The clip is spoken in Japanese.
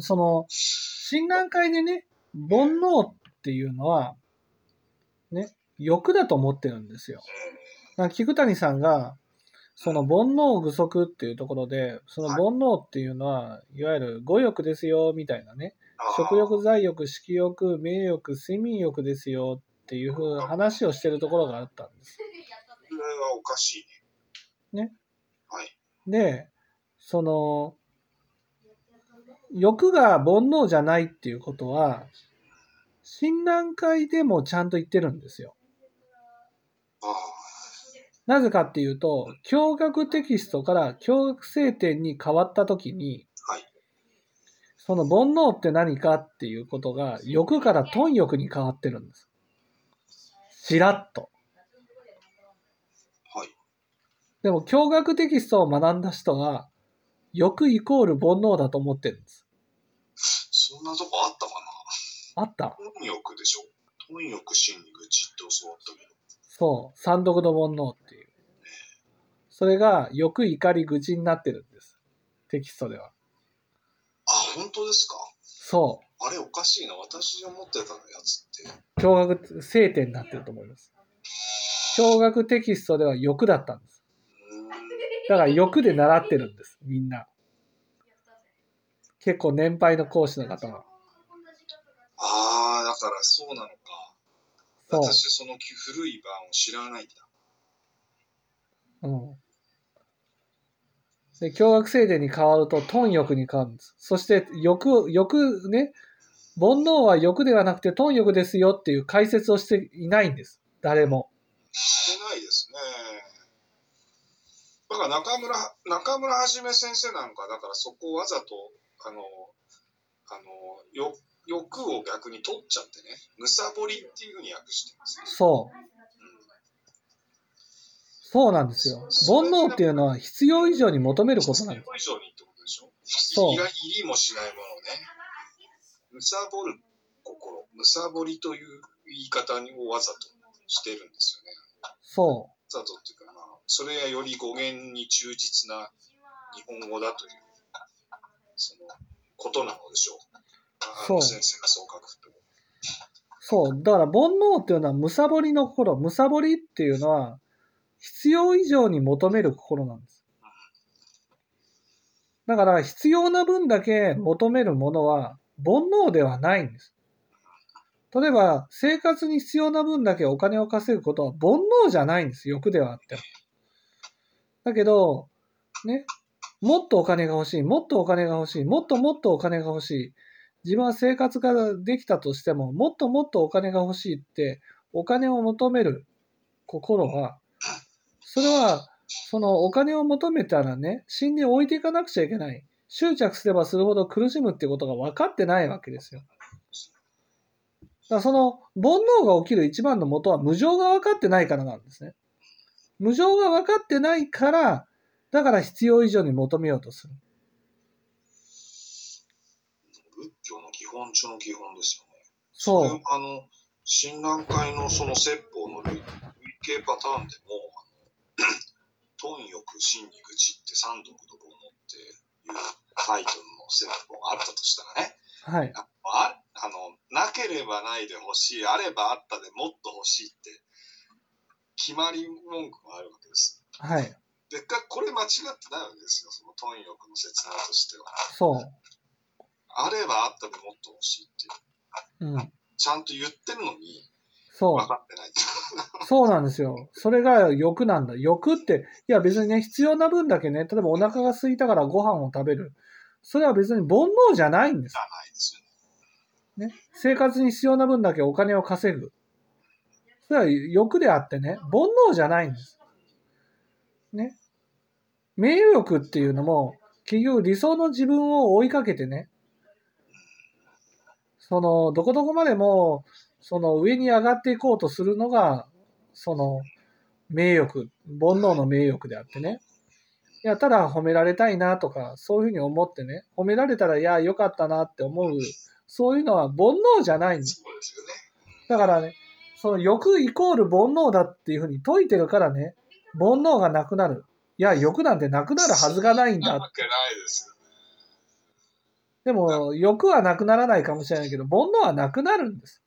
その、診断会でね、煩悩っていうのは、ね、欲だと思ってるんですよ。菊谷さんが、その煩悩具足っていうところで、その煩悩っていうのは、いわゆる語欲ですよ、みたいなね。食欲、財欲、色欲、名欲、睡眠欲ですよっていうふうな話をしてるところがあったんです。それはおかしいね。ね。はい。で、その、欲が煩悩じゃないっていうことは、診断会でもちゃんと言ってるんですよ。なぜかっていうと、教学テキストから教学聖典に変わったときに、はい。その煩悩って何かっていうことが、欲から貪欲に変わってるんです。しらっと。はい。でも、教学テキストを学んだ人は、欲イコール煩悩だと思ってるんです。そんなとこあったかあった？な貪欲でしょ？貪欲心に愚痴って教わったけど。そう。三毒の煩悩っていう。それが、欲、怒り、愚痴になってるんです。テキストでは。あ、本当ですか？そあれおかしいな。私が持ってたやつって。う。教学聖典になってると思います。教学テキストでは欲だったんです。だから欲で習ってるんです。みんな。結構年配の講師の方は。ああ、だからそうなのか。私、その古い版を知らないんだ。うん。で、教学聖典に変わると、貪欲に変わるんです。そして、欲、欲ね、煩悩は欲ではなくて貪欲ですよっていう解説をしていないんです。誰も。してないですね。だから中村、中村はじめ先生なんか、だからそこをわざと、あの、あの、よ欲を逆に取っちゃってね、むさぼりっていうふうに訳してますね。そう。そうなんですよ。煩悩っていうのは必要以上に求めることなんです。必要以上にってことでしょそういらいりもしないものをね。むさぼる心、むさぼりという言い方をわざとしてるんですよね。そわざとっていうそれがより語源に忠実な日本語だという、その、ことなのでしょう。あそうの先生がそう書くと。う。そう。だから煩悩っていうのはむさぼりの心。むさぼりっていうのは必要以上に求める心なんです。だから必要な分だけ求めるものは煩悩ではないんです。例えば生活に必要な分だけお金を稼ぐことは煩悩じゃないんです。欲ではあっても。だけど、ね、もっとお金が欲しい、もっとお金が欲しい、もっともっとお金が欲しい。自分は生活ができたとしても、もっともっとお金が欲しいって、お金を求める心は、それは、そのお金を求めたらね、死んで置いていかなくちゃいけない。執着すればするほど苦しむってことが分かってないわけですよ。だからその煩悩が起きる一番の元は無常が分かってないからなんですね。無常が分かってないから、だから必要以上に求めようとする。仏教の基本中の基本ですよね。そう。れあの、親鸞会のその説法の類類型パターンでも、貪欲、真に愚痴って三毒の煩悩っていうタイトルの説法があったとしたらね、はい。ああの、なければないで欲しい、あればあったでもっと欲しいって、決まり文句があるわけです。はい。でかこれ間違ってないわけですよ、その貪欲の説明としては。そう。あればあったでもっと欲しいっていう、うん。ちゃんと言ってるのにそう分。かってない。そうなんですよ。それが欲なんだ。欲って、いや別にね、必要な分だけね、例えばお腹が空いたからご飯を食べる。それは別に煩悩じゃないんですじ。ゃないですよね。ね。生活に必要な分だけお金を稼ぐ。それは欲であってね、煩悩じゃないんです。ね。名誉欲っていうのも、結局理想の自分を追いかけてね、その、どこどこまでも、その上に上がっていこうとするのが、その、名欲、煩悩の名欲であってね。いや、ただ褒められたいなとか、そういうふうに思ってね、褒められたら、いや、よかったなって思う、そういうのは煩悩じゃないんです。だからね、その欲イコール煩悩だっていうふうに説いてるからね、煩悩がなくなる。いや、欲なんてなくなるはずがないんだ。なわけないですよね。でも、欲はなくならないかもしれないけど、煩悩はなくなるんです。